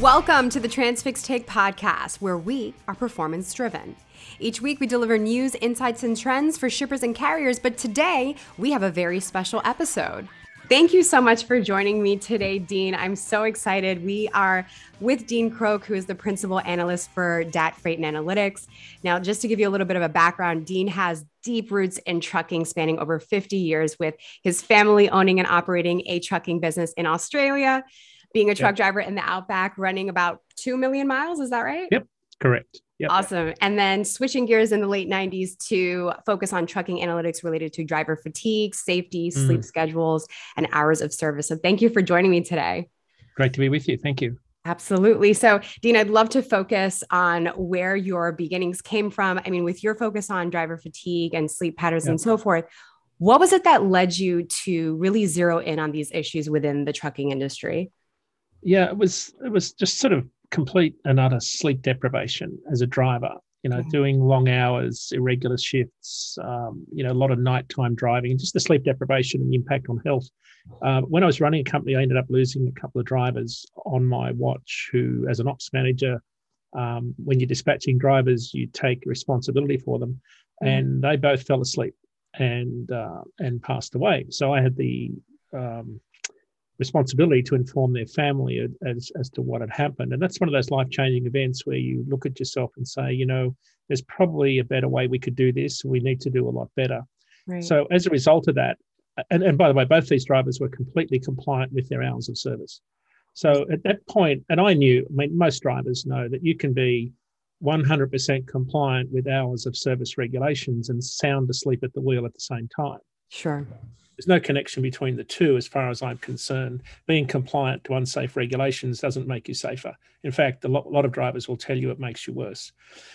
Welcome to the Transfix Take podcast, where we are performance driven. Each week, we deliver news, insights, and trends for shippers and carriers, but today we have a very special episode. Thank you so much for joining me today, Dean. I'm so excited. We are with Dean Croke, who is the principal analyst for DAT Freight and Analytics. Now, just to give you a little bit of a background, Dean has deep roots in trucking spanning over 50 years with his family owning and operating a trucking business in Australia being a truck yep. driver in the Outback, running about 2 million miles. Is that right? Yep, correct. Yep. Awesome. And then switching gears in the late 90s to focus on trucking analytics related to driver fatigue, safety, mm. sleep schedules, and hours of service. So thank you for joining me today. Great to be with you. Thank you. Absolutely. So, Dean, I'd love to focus on where your beginnings came from. I mean, with your focus on driver fatigue and sleep patterns yep. and so forth, what was it that led you to really zero in on these issues within the trucking industry? yeah, it was it was just sort of complete and utter sleep deprivation as a driver. You know, mm-hmm. doing long hours, irregular shifts, um, you know, a lot of nighttime driving, and just the sleep deprivation and the impact on health. Uh, when I was running a company, I ended up losing a couple of drivers on my watch. Who, as an ops manager, um, when you're dispatching drivers, you take responsibility for them, mm-hmm. and they both fell asleep and uh, and passed away. So I had the um, responsibility to inform their family as, as to what had happened. And that's one of those life changing events where you look at yourself and say, you know, there's probably a better way we could do this. We need to do a lot better. Right. So, as a result of that, and, and by the way, both these drivers were completely compliant with their hours of service. So, at that point, and I knew, I mean, most drivers know that you can be 100% compliant with hours of service regulations and sound asleep at the wheel at the same time. Sure. There's no connection between the two, as far as I'm concerned. Being compliant to unsafe regulations doesn't make you safer. In fact, a lot, a lot of drivers will tell you it makes you worse.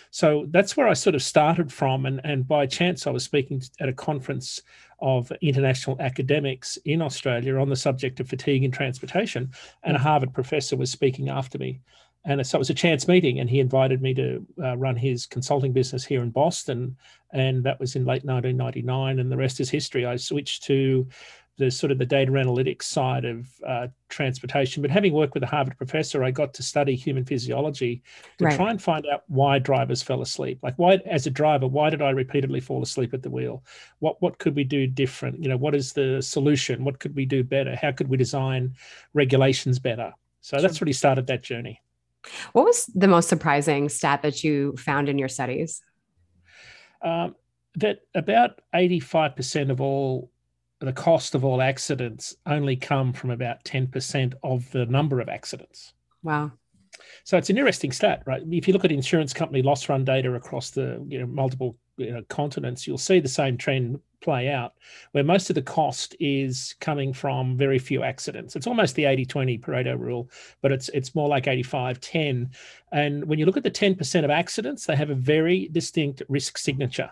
So that's where I sort of started from. And, and by chance, I was speaking at a conference of international academics in Australia on the subject of fatigue in transportation. And a mm. Harvard professor was speaking after me. And so it was a chance meeting, and he invited me to uh, run his consulting business here in Boston. And that was in late 1999, and the rest is history. I switched to the sort of the data analytics side of uh, transportation. But having worked with a Harvard professor, I got to study human physiology to right. try and find out why drivers fell asleep. Like why, as a driver, why did I repeatedly fall asleep at the wheel? What what could we do different? You know, what is the solution? What could we do better? How could we design regulations better? So sure. that's really started that journey. What was the most surprising stat that you found in your studies? Um, that about 85% of all the cost of all accidents only come from about 10% of the number of accidents. Wow. So it's an interesting stat, right? If you look at insurance company loss run data across the you know, multiple you know, continents, you'll see the same trend play out, where most of the cost is coming from very few accidents. It's almost the 80-20 Pareto rule, but it's it's more like 85-10. And when you look at the 10% of accidents, they have a very distinct risk signature.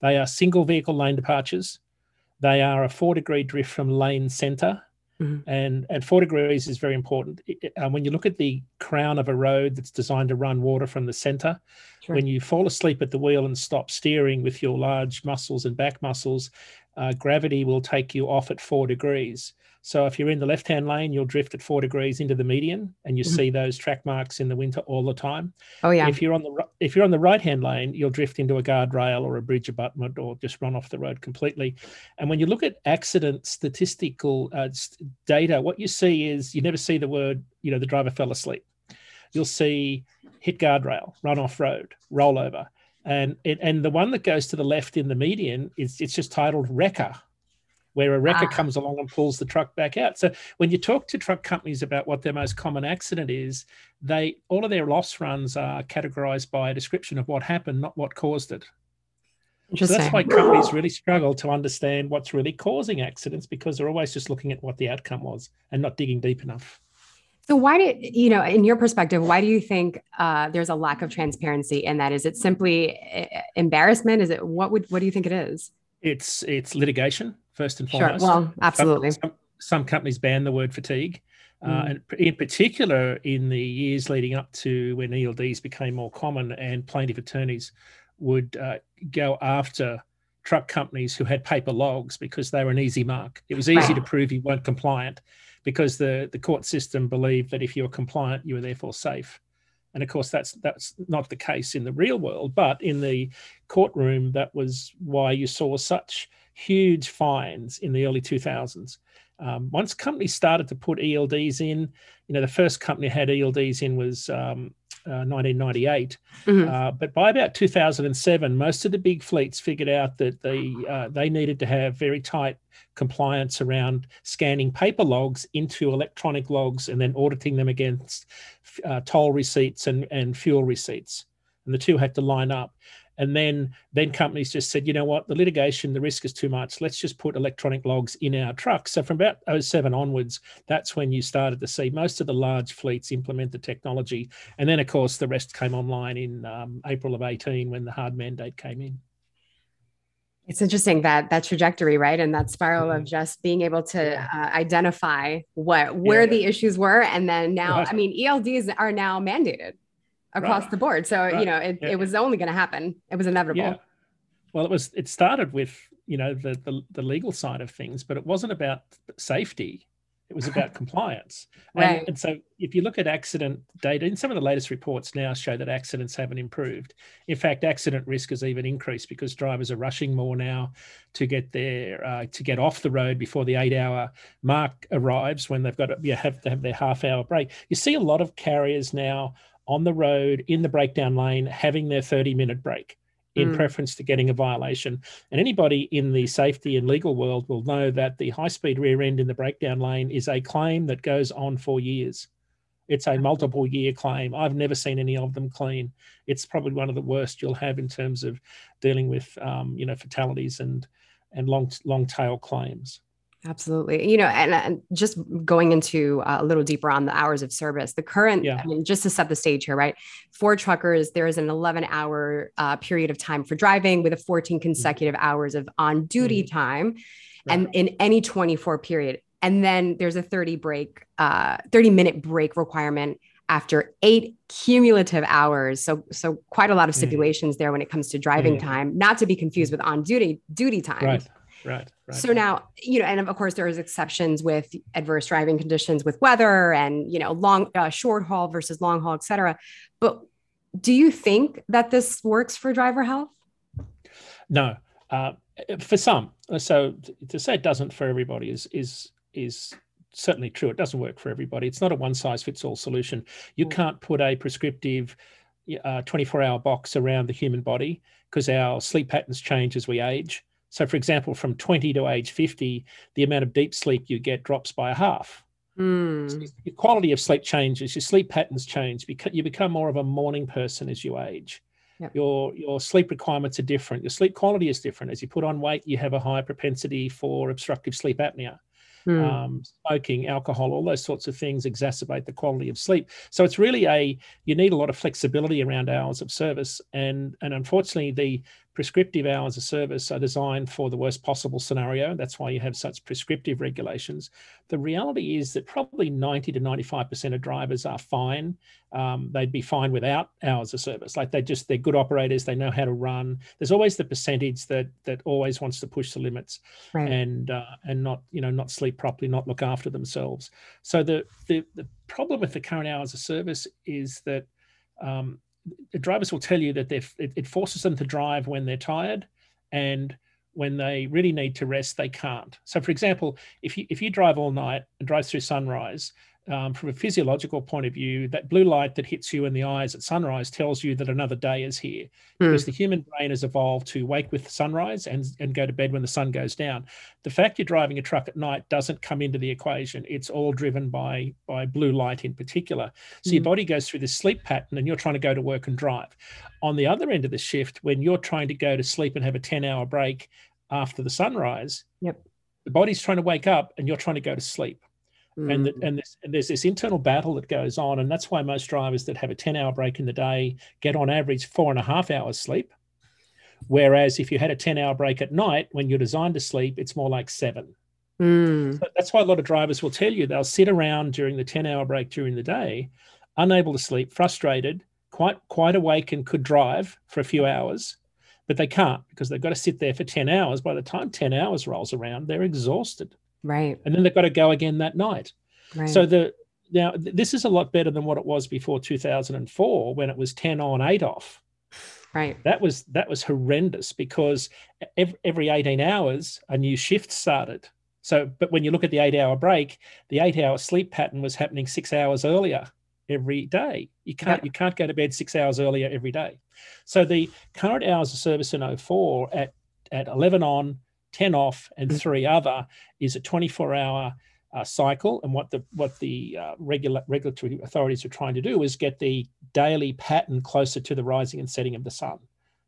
They are single vehicle lane departures. They are a four degree drift from lane center Mm-hmm. And and four degrees is very important. It, uh, when you look at the crown of a road that's designed to run water from the center, sure. when you fall asleep at the wheel and stop steering with your large muscles and back muscles, uh, gravity will take you off at four degrees. So if you're in the left-hand lane, you'll drift at four degrees into the median, and you mm-hmm. see those track marks in the winter all the time. Oh yeah. If you're on the if you're on the right-hand lane, you'll drift into a guardrail or a bridge abutment, or just run off the road completely. And when you look at accident statistical uh, data, what you see is you never see the word, you know, the driver fell asleep. You'll see hit guardrail, run off road, rollover. And, it, and the one that goes to the left in the median is it's just titled wrecker where a wrecker ah. comes along and pulls the truck back out. So when you talk to truck companies about what their most common accident is, they all of their loss runs are categorized by a description of what happened, not what caused it. So that's why companies really struggle to understand what's really causing accidents because they're always just looking at what the outcome was and not digging deep enough. So why did you know, in your perspective, why do you think uh, there's a lack of transparency in that? Is it simply uh, embarrassment? Is it what would what do you think it is? It's it's litigation first and foremost. Sure. Well, absolutely. Some, some, companies ban the word fatigue. Uh, mm. and in particular, in the years leading up to when ELDs became more common and plaintiff attorneys would uh, go after truck companies who had paper logs because they were an easy mark. It was easy right. to prove you weren't compliant because the, the court system believed that if you were compliant, you were therefore safe. And of course, that's that's not the case in the real world. But in the courtroom, that was why you saw such huge fines in the early 2000s. Um, once companies started to put ELDs in, you know, the first company had ELDs in was um, 1998. Uh, mm-hmm. Uh, but by about 2007, most of the big fleets figured out that they uh, they needed to have very tight compliance around scanning paper logs into electronic logs and then auditing them against uh, toll receipts and, and fuel receipts. And the two had to line up and then then companies just said you know what? The litigation the risk is too much. Let's just put electronic logs in our trucks. So from about 07 onwards that's when you started to see most of the large fleets implement the technology. And then of course the rest came online in um, april of 18 when the hard mandate came in. It's interesting that that trajectory right? And that spiral mm-hmm. of just being able to uh, identify what where yeah. the issues were. And then now right. i mean elds are now mandated across right. the board. So, right. you know, it, yeah. it was only going to happen. It was inevitable. Yeah. Well, it was, it started with, you know, the, the, the legal side of things, but it wasn't about safety. It was about compliance. Right. And, and, so if you look at accident data, and some of the latest reports now show that accidents haven't improved. In fact, accident risk has even increased because drivers are rushing more now to get there, uh, to get off the road before the eight hour mark arrives when they've got to you have to have their half hour break. You see a lot of carriers now on the road in the breakdown lane having their 30 minute break in mm. preference to getting a violation. And anybody in the safety and legal world will know that the high speed rear end in the breakdown lane is a claim that goes on for years. It's a multiple year claim. I've never seen any of them clean. It's probably one of the worst you'll have in terms of dealing with, um, you know, fatalities and and long long tail claims. Absolutely. You know, and, and just going into uh, a little deeper on the hours of service, the current, yeah. I mean, just to set the stage here, right? For truckers, there is an 11 hour uh, period of time for driving with a 14 mm-hmm. consecutive mm-hmm. hours of on duty mm-hmm. time. Right. And in any 24 period. And then there's a 30 break, uh, 30 minute break requirement after eight cumulative hours. So, so quite a lot of mm-hmm. stipulations mm-hmm. there when it comes to driving mm-hmm. time, not to be confused with on duty duty time. Right right, right. So now, you know, and of course, there's exceptions with adverse driving conditions with weather and, you know, long, uh, short haul versus long haul, et cetera. But do you think that this works for driver health? No, uh, for some. So to say it doesn't for everybody is is is certainly true. It doesn't work for everybody. It's not a one size fits all solution. You mm. can't put a prescriptive uh, 24 hour box around the human body because our sleep patterns change as we age. So, for example, from 20 to age 50, the amount of deep sleep you get drops by a half. Mm. So your quality of sleep changes, your sleep patterns change, you become more of a morning person as you age. Yep. Your your sleep requirements are different. Your sleep quality is different. As you put on weight, you have a higher propensity for obstructive sleep apnea. Mm. Um, smoking, alcohol, all those sorts of things exacerbate the quality of sleep. So it's really a you need a lot of flexibility around hours of service, and and unfortunately the prescriptive hours of service are designed for the worst possible scenario. That's why you have such prescriptive regulations. The reality is that probably 90 to 95% of drivers are fine. Um, they'd be fine without hours of service. Like they just, they're good operators. They know how to run. There's always the percentage that that always wants to push the limits right. and uh, and not, you know, not sleep properly, not look after themselves. So the, the, the problem with the current hours of service is that um, drivers will tell you that it, it forces them to drive when they're tired and when they really need to rest they can't. So for example if you if you drive all night and drive through sunrise um, from a physiological point of view, that blue light that hits you in the eyes at sunrise tells you that another day is here. Mm. Because the human brain has evolved to wake with sunrise and, and go to bed when the sun goes down. The fact you're driving a truck at night doesn't come into the equation. It's all driven by, by blue light in particular. So mm. your body goes through this sleep pattern and you're trying to go to work and drive. On the other end of the shift, when you're trying to go to sleep and have a 10 hour break after the sunrise, yep. the body's trying to wake up and you're trying to go to sleep. Mm. And, the, and, this, and, there's this internal battle that goes on. And that's why most drivers that have a 10 hour break in the day get on average four and a half hours sleep. Whereas if you had a 10 hour break at night when you're designed to sleep, it's more like seven. Mm. So that's why a lot of drivers will tell you they'll sit around during the 10 hour break during the day, unable to sleep, frustrated, quite quite awake and could drive for a few hours. but they can't because they've got to sit there for 10 hours. By the time 10 hours rolls around, they're exhausted. Right. And then they've got to go again that night. Right. So the now this is a lot better than what it was before 2004 when it was 10 on, 8 off. Right. That was that was horrendous because every, every 18 hours a new shift started. So, but when you look at the eight hour break, the eight hour sleep pattern was happening six hours earlier every day. You can't you can't go to bed six hours earlier every day. So the current hours of service in 04 at at 11 on, 10 off, and mm. three other is a 24 hour uh, cycle. And what the what the uh, regular regulatory authorities are trying to do is get the daily pattern closer to the rising and setting of the sun.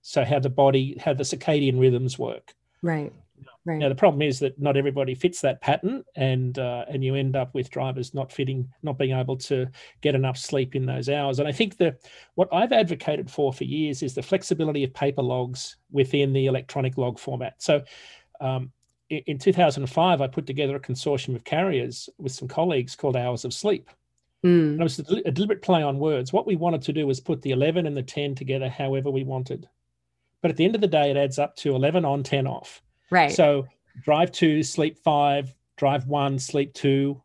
So how the body, how the circadian rhythms work. Right. Right. Now the problem is that not everybody fits that pattern, and uh, and you end up with drivers not fitting, not being able to get enough sleep in those hours. And I think that what I've advocated for for years is the flexibility of paper logs within the electronic log format. So. Um, in 2005, I put together a consortium of carriers with some colleagues called Hours of Sleep. Mm. And it was a deliberate play on words. What we wanted to do was put the 11 and the 10 together however we wanted. But at the end of the day, it adds up to 11 on, 10 off. Right. So drive two, sleep five, drive one, sleep two.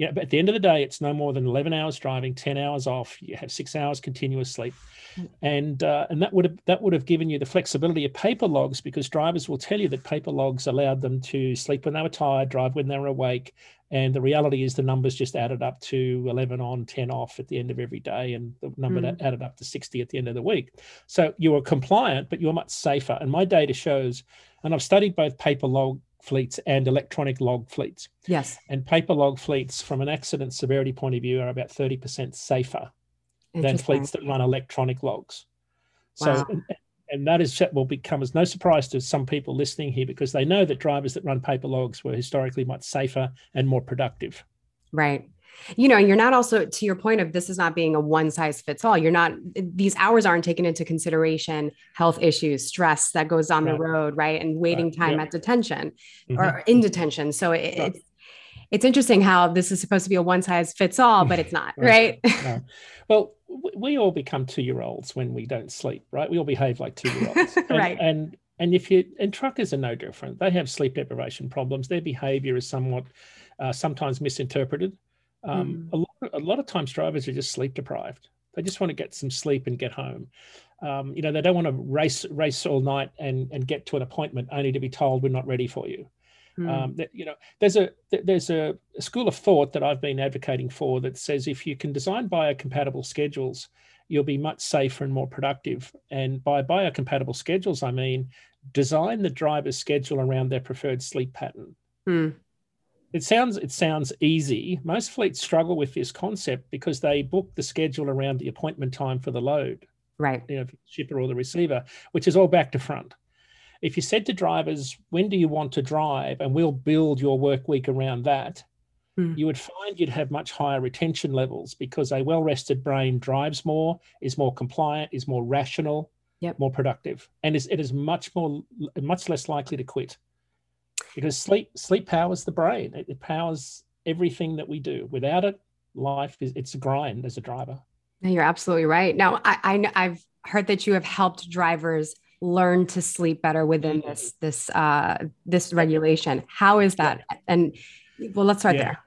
Yeah, but at the end of the day, it's no more than 11 hours driving, 10 hours off. You have six hours continuous sleep. Mm. And uh, and that would have that would have given you the flexibility of paper logs because drivers will tell you that paper logs allowed them to sleep when they were tired, drive when they were awake, and the reality is the numbers just added up to 11 on, 10 off at the end of every day, and the number mm. added up to 60 at the end of the week. So you were compliant, but you were much safer. And my data shows, and I've studied both paper log fleets and electronic log fleets. Yes. And paper log fleets, from an accident severity point of view, are about 30% safer than fleets that run electronic logs. So, wow. and, and that is will become as no surprise to some people listening here because they know that drivers that run paper logs were historically much safer and more productive. Right. You know, you're not also to your point of this is not being a one size fits all. You're not these hours aren't taken into consideration health issues, stress that goes on right. the road, right? And waiting right. time at detention mm-hmm. or in detention. So it, right. it's it's interesting how this is supposed to be a one size fits all, but it's not, right? no. Well, we all become two year olds when we don't sleep, right? We all behave like two year olds. right. And and if you and truckers are no different. They have sleep deprivation problems. Their behavior is somewhat uh, sometimes misinterpreted. Um, mm. a, lot, a lot of times drivers are just sleep deprived. They just want to get some sleep and get home. Um, you know, they don't want to race race all night and and get to an appointment only to be told we're not ready for you. Mm. Um, that, you know, there's a there's a, a, school of thought that I've been advocating for that says if you can design biocompatible schedules, you'll be much safer and more productive. And by biocompatible schedules, I mean design the driver's schedule around their preferred sleep pattern. Mm. It sounds it sounds easy. Most fleets struggle with this concept because they book the schedule around the appointment time for the load. Right. You know, shipper or the receiver, which is all back to front. If you said to drivers, when do you want to drive? And we'll build your work week around that, mm. you would find you'd have much higher retention levels because a well rested brain drives more, is more compliant, is more rational, yep. more productive, and is, it is much more, much less likely to quit. Because sleep sleep powers the brain. It, it powers everything that we do. Without it, life is it's a grind as a driver. You're absolutely right. Now, I, I I've heard that you have helped drivers learn to sleep better within mm-hmm. this this uh this regulation how is that and well let's start yeah. there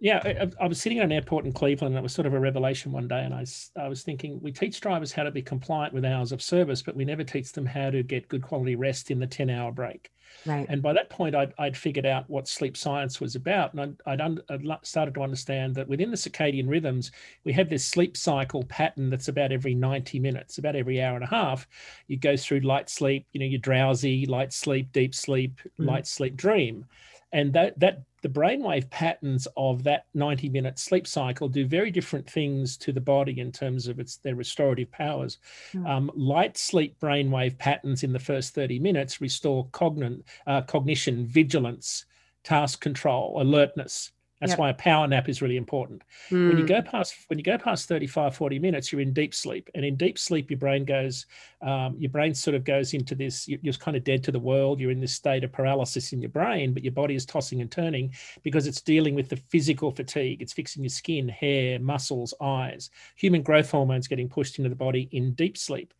yeah I, I, was sitting at an airport in cleveland and it was sort of a revelation one day and I, I was thinking we teach drivers how to be compliant with hours of service but we never teach them how to get good quality rest in the 10 hour break Right. And by that point, I'd, I'd figured out what sleep science was about. And I'd, I'd, I'd, started to understand that within the circadian rhythms, we have this sleep cycle pattern that's about every 90 minutes, about every hour and a half. You go through light sleep, you know, you're drowsy, light sleep, deep sleep, mm. light sleep, dream and that that the brainwave patterns of that 90 minute sleep cycle do very different things to the body in terms of its their restorative powers. Mm. Um, light sleep brainwave patterns in the first 30 minutes restore cogn- uh, cognition, vigilance, task control, alertness, that's yep. why a power nap is really important. Mm. When you hmm. go past when you go past 35, 40 minutes, you're in deep sleep. And in deep sleep, your brain goes, um, your brain sort of goes into this, you're kind of dead to the world. You're in this state of paralysis in your brain, but your body is tossing and turning because it's dealing with the physical fatigue. It's fixing your skin, hair, muscles, eyes. Human growth hormones getting pushed into the body in deep sleep.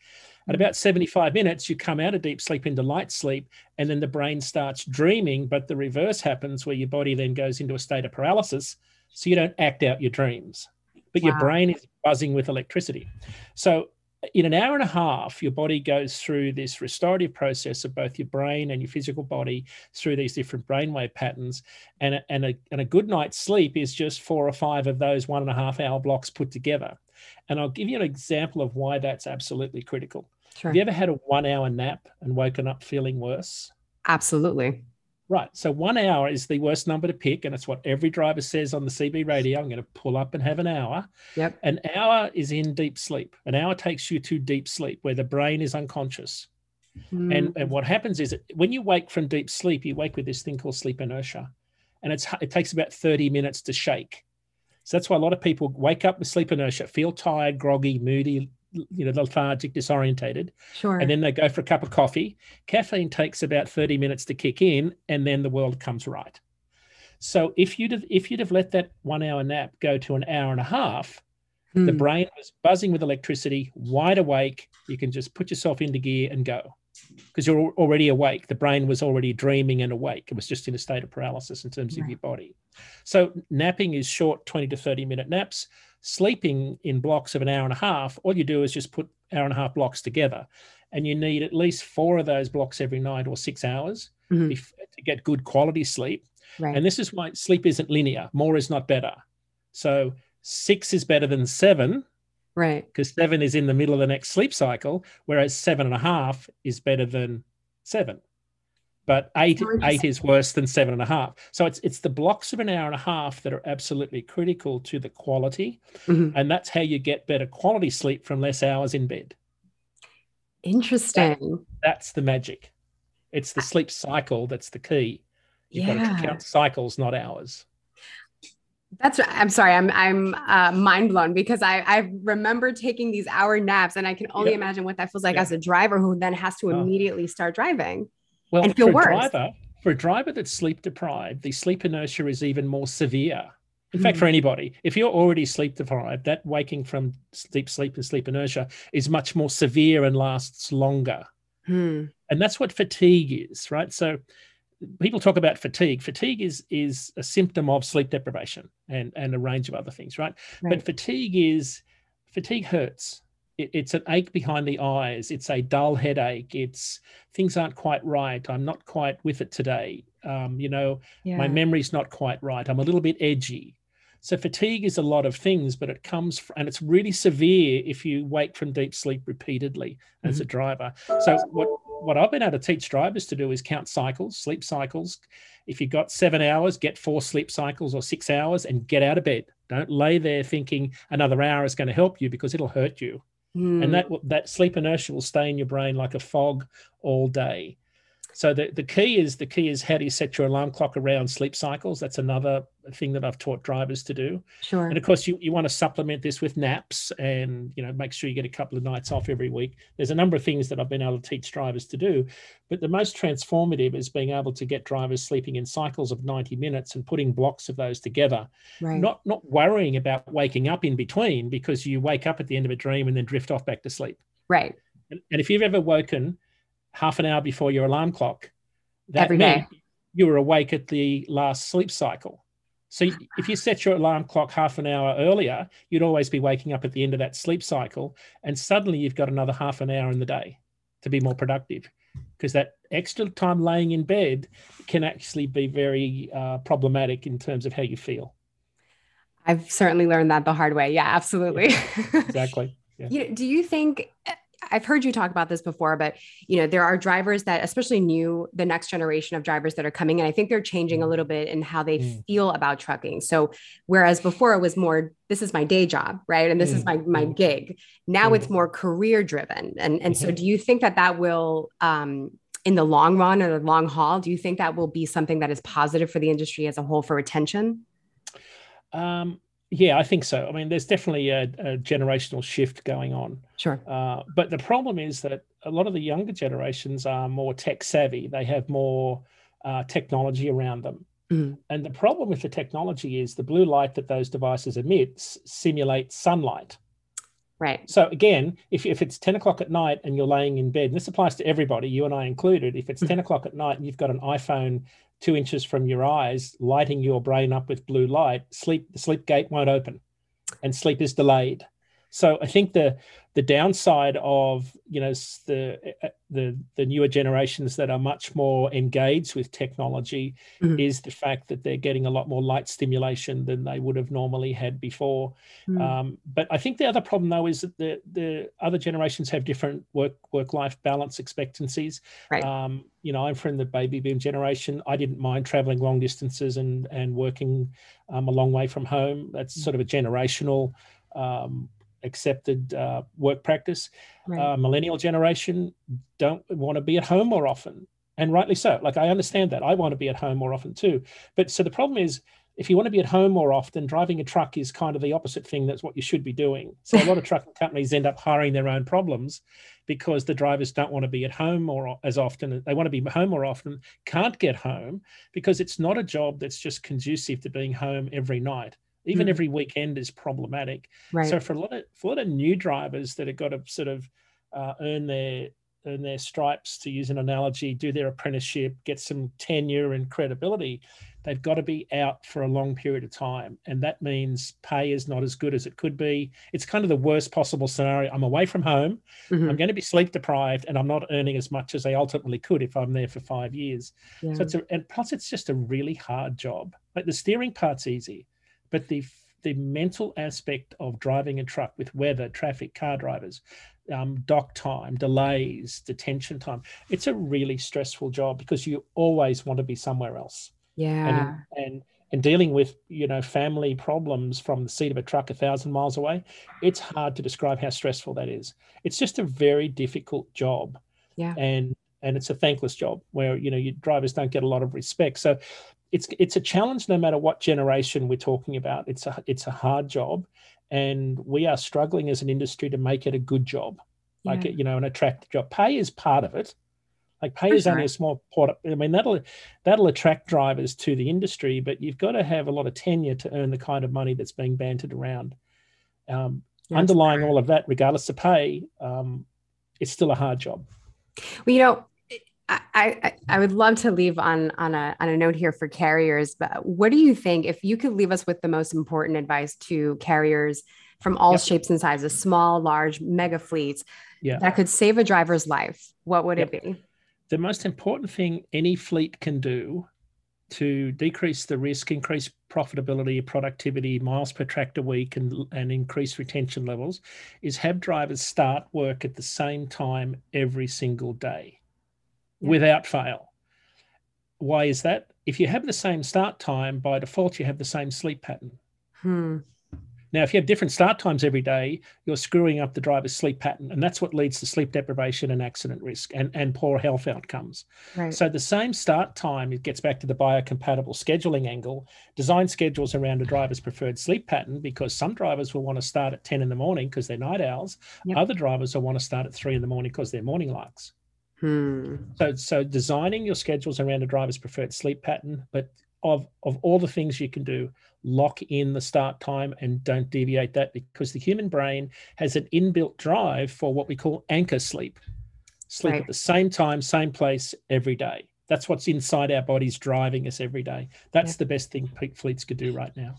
At about 75 minutes, you come out of deep sleep into light sleep, and then the brain starts dreaming. But the reverse happens where your body then goes into a state of paralysis. So you don't act out your dreams, but wow. your brain is buzzing with electricity. So in an hour and a half, your body goes through this restorative process of both your brain and your physical body through these different brainwave patterns. And a, and, a, and a good night's sleep is just four or five of those one and a half hour blocks put together. And I'll give you an example of why that's absolutely critical. Sure. Have you ever had a one hour nap and woken up feeling worse? Absolutely. Right. So one hour is the worst number to pick, and it's what every driver says on the CB radio. I'm going to pull up and have an hour. Yep. An hour is in deep sleep. An hour takes you to deep sleep where the brain is unconscious. Mm. And, and what happens is that when you wake from deep sleep, you wake with this thing called sleep inertia. And it's it takes about 30 minutes to shake. So that's why a lot of people wake up with sleep inertia, feel tired, groggy, moody, you know, lethargic, disorientated. Sure. And then they go for a cup of coffee. Caffeine takes about 30 minutes to kick in, and then the world comes right. So if you'd have, if you'd have let that one hour nap go to an hour and a half, hmm. the brain was buzzing with electricity, wide awake. You can just put yourself into gear and go because you're already awake. The brain was already dreaming and awake. It was just in a state of paralysis in terms right. of your body. So napping is short 20 to 30 minute naps sleeping in blocks of an hour and a half, all you do is just put hour and a half blocks together. And you need at least four of those blocks every night or six hours mm-hmm. to get good quality sleep. Right. And this is why sleep isn't linear. More is not better. So six is better than seven. Right. Because seven is in the middle of the next sleep cycle, whereas seven and a half is better than seven but eight eight is worse than seven and a half. So it's it's the blocks of an hour and a half that are absolutely critical to the quality, mm-hmm. and that's how you get better quality sleep from less hours in bed. Interesting. That, that's the magic. It's the sleep cycle that's the key. You've yeah. got to count cycles, not hours. That's I'm sorry, I'm I'm uh, mind blown because I I remember taking these hour naps and I can only imagine what that feels like as a driver who then has to oh. immediately start driving well, and feel for worse. A driver, for a driver that's sleep deprived, the sleep inertia is even more severe. In mm. fact, for hmm. anybody, if you're already sleep deprived, that waking from deep sleep and sleep inertia is much more severe and lasts longer. Mm. And that's what fatigue is, right? So people talk about fatigue. Fatigue is is a symptom of sleep deprivation and and a range of other things, right? right. But fatigue is fatigue hurts it, it's an ache behind the eyes. It's a dull headache. It's things aren't quite right. I'm not quite with it today. Um, you know, yeah. my memory's not quite right. I'm a little bit edgy. So fatigue is a lot of things, but it comes from, and it's really severe if you wake from deep sleep repeatedly as mm-hmm. a driver. So what what I've been able to teach drivers to do is count cycles, sleep cycles. If you've got seven hours, get four sleep cycles or six hours and get out of bed. Don't lay there thinking another hour is going to help you because it'll hurt you. Mm. And that that sleep inertia will stay in your brain like a fog all day. So the, the key is the key is how do you set your alarm clock around sleep cycles? That's another thing that I've taught drivers to do. Sure. And of course, you, you want to supplement this with naps and you know make sure you get a couple of nights off every week. There's a number of things that I've been able to teach drivers to do, but the most transformative is being able to get drivers sleeping in cycles of 90 minutes and putting blocks of those together. Right. Not not worrying about waking up in between because you wake up at the end of a dream and then drift off back to sleep. Right. And, and if you've ever woken half an hour before your alarm clock, that Every meant day. you were awake at the last sleep cycle. So if you set your alarm clock half an hour earlier, you'd always be waking up at the end of that sleep cycle, and suddenly you've got another half an hour in the day to be more productive. Because that extra time laying in bed can actually be very uh, problematic in terms of how you feel. I've certainly learned that the hard way. Yeah, absolutely. Yeah, exactly. Yeah. You know, do you think I've heard you talk about this before, but you know, there are drivers that, especially new, the next generation of drivers that are coming, and I think they're changing a mm. little bit in how they mm. feel about trucking. So, whereas before it was more, this is my day job, right, and this mm. is my my mm. gig. Now mm. it's more career driven, and and mm-hmm. so, do you think that that will, um, in the long run or the long haul, do you think that will be something that is positive for the industry as a whole for retention? Um, yeah, I think so. I mean, there's definitely a, a generational shift going on. Sure. Uh, but the problem is that a lot of the younger generations are more tech savvy. They have more uh, technology around them. Mm. And the problem with the technology is the blue light that those devices emit simulates sunlight. Right. So again, if, if it's 10 o'clock at night and you're laying in bed, and this applies to everybody, you and I included, if it's 10 o'clock at night and you've got an iPhone two inches from your eyes, lighting your brain up with blue light, sleep the sleep gate won't open and sleep is delayed. So I think the the downside of you know the uh, the the newer generations that are much more engaged with technology mm-hmm. is the fact that they're getting a lot more light stimulation than they would have normally had before. Mm-hmm. Um, but I think the other problem though is that the the other generations have different work work life balance expectancies. Right. Um, you know, I'm from the baby boom generation. I didn't mind traveling long distances and and working um, a long way from home. That's mm. sort of a generational um, accepted uh, work practice. Right. Uh, millennial generation don't want to be at home more often, and rightly so. Like I understand that. I want to be at home more often too. But so the problem is, if you want to be at home more often, driving a truck is kind of the opposite thing. That's what you should be doing. So a lot of trucking companies end up hiring their own problems because the drivers don't want to be at home or as often. They want to be home more often, can't get home because it's not a job that's just conducive to being home every night even mm. every weekend is problematic. Right. So for a lot of for a lot of new drivers that have got to sort of uh, earn their earn their stripes, to use an analogy, do their apprenticeship, get some tenure and credibility, they've got to be out for a long period of time, and that means pay is not as good as it could be. It's kind of the worst possible scenario. I'm away from home. Mm-hmm. I'm going to be sleep deprived, and I'm not earning as much as I ultimately could if I'm there for five years. Yeah. So it's a, and plus it's just a really hard job. Like the steering part's easy but the the mental aspect of driving a truck with weather, traffic, car drivers, um, dock time, delays, detention time. It's a really stressful job because you always want to be somewhere else. Yeah. And, and and dealing with you know family problems from the seat of a truck a thousand miles away, it's hard to describe how stressful that is. It's just a very difficult job. Yeah. And and it's a thankless job where you know your drivers don't get a lot of respect. So it's it's a challenge no matter what generation we're talking about. It's a it's a hard job, and we are struggling as an industry to make it a good job, yeah. like you know, an attractive job. Pay is part of it. Like pay For is sure. only a small part. Of, I mean, that'll that'll attract drivers to the industry, but you've got to have a lot of tenure to earn the kind of money that's being bantered around. Um, underlying all of that, regardless of pay, um, it's still a hard job. Well, you know, I, I, would love to leave on on a on a note here for carriers, but what do you think if you could leave us with the most important advice to carriers from all yep. shapes and sizes, small, large, mega fleets, yeah. that could save a driver's life? What would yep. it be? The most important thing any fleet can do to decrease the risk, increase profitability, productivity, miles per tractor week, and, and increase retention levels is have drivers start work at the same time every single day yeah. without fail. Why is that? If you have the same start time, by default, you have the same sleep pattern. Hmm. Now, if you have different start times every day, you're screwing up the driver's sleep pattern. And that's what leads to sleep deprivation and accident risk and, and poor health outcomes. Right. So, the same start time, it gets back to the biocompatible scheduling angle. Design schedules around a driver's preferred sleep pattern because some drivers will want to start at 10 in the morning because they're night owls. Yep. Other drivers will want to start at 3 in the morning because they're morning larks. Hmm. So, so designing your schedules around a driver's preferred sleep pattern, but of of all the things you can do, lock in the start time and don't deviate that because the human brain has an inbuilt drive for what we call anchor sleep. Sleep right. at the same time, same place every day. That's what's inside our bodies driving us every day. That's the best thing peak fleets could do right now.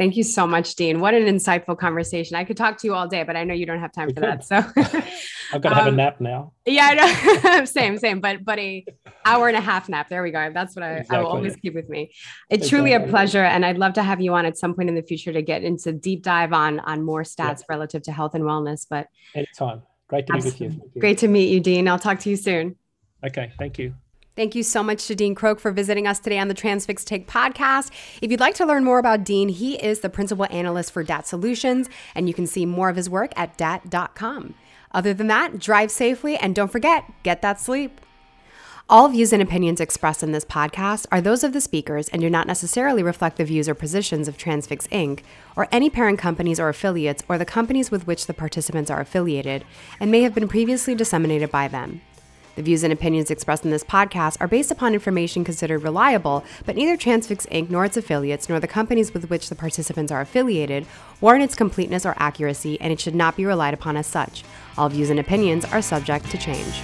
Thank you so much, Dean. What an insightful conversation. I could talk to you all day, but I know you don't have time for that. So I've got to have um, a nap now. Yeah, I know. same, same, but but a hour and a half nap. There we go. That's what I, exactly. I will always keep with me. It's exactly. truly a pleasure, and I'd love to have you on at some point in the future to get into deep dive on on more stats yeah. relative to health and wellness. But anytime. Great to be with you. you. Great to meet you, Dean. I'll talk to you soon. Okay, thank you. Thank you so much to Dean Croke for visiting us today on the Transfix Take podcast. If you'd like to learn more about Dean, he is the principal analyst for DAT Solutions, and you can see more of his work at dat.com. Other than that, drive safely and don't forget, get that sleep. All views and opinions expressed in this podcast are those of the speakers and do not necessarily reflect the views or positions of Transfix Inc. or any parent companies or affiliates or the companies with which the participants are affiliated and may have been previously disseminated by them. The views and opinions expressed in this podcast are based upon information considered reliable, but neither Transfix Inc. nor its affiliates nor the companies with which the participants are affiliated warrant its completeness or accuracy, and it should not be relied upon as such. All views and opinions are subject to change.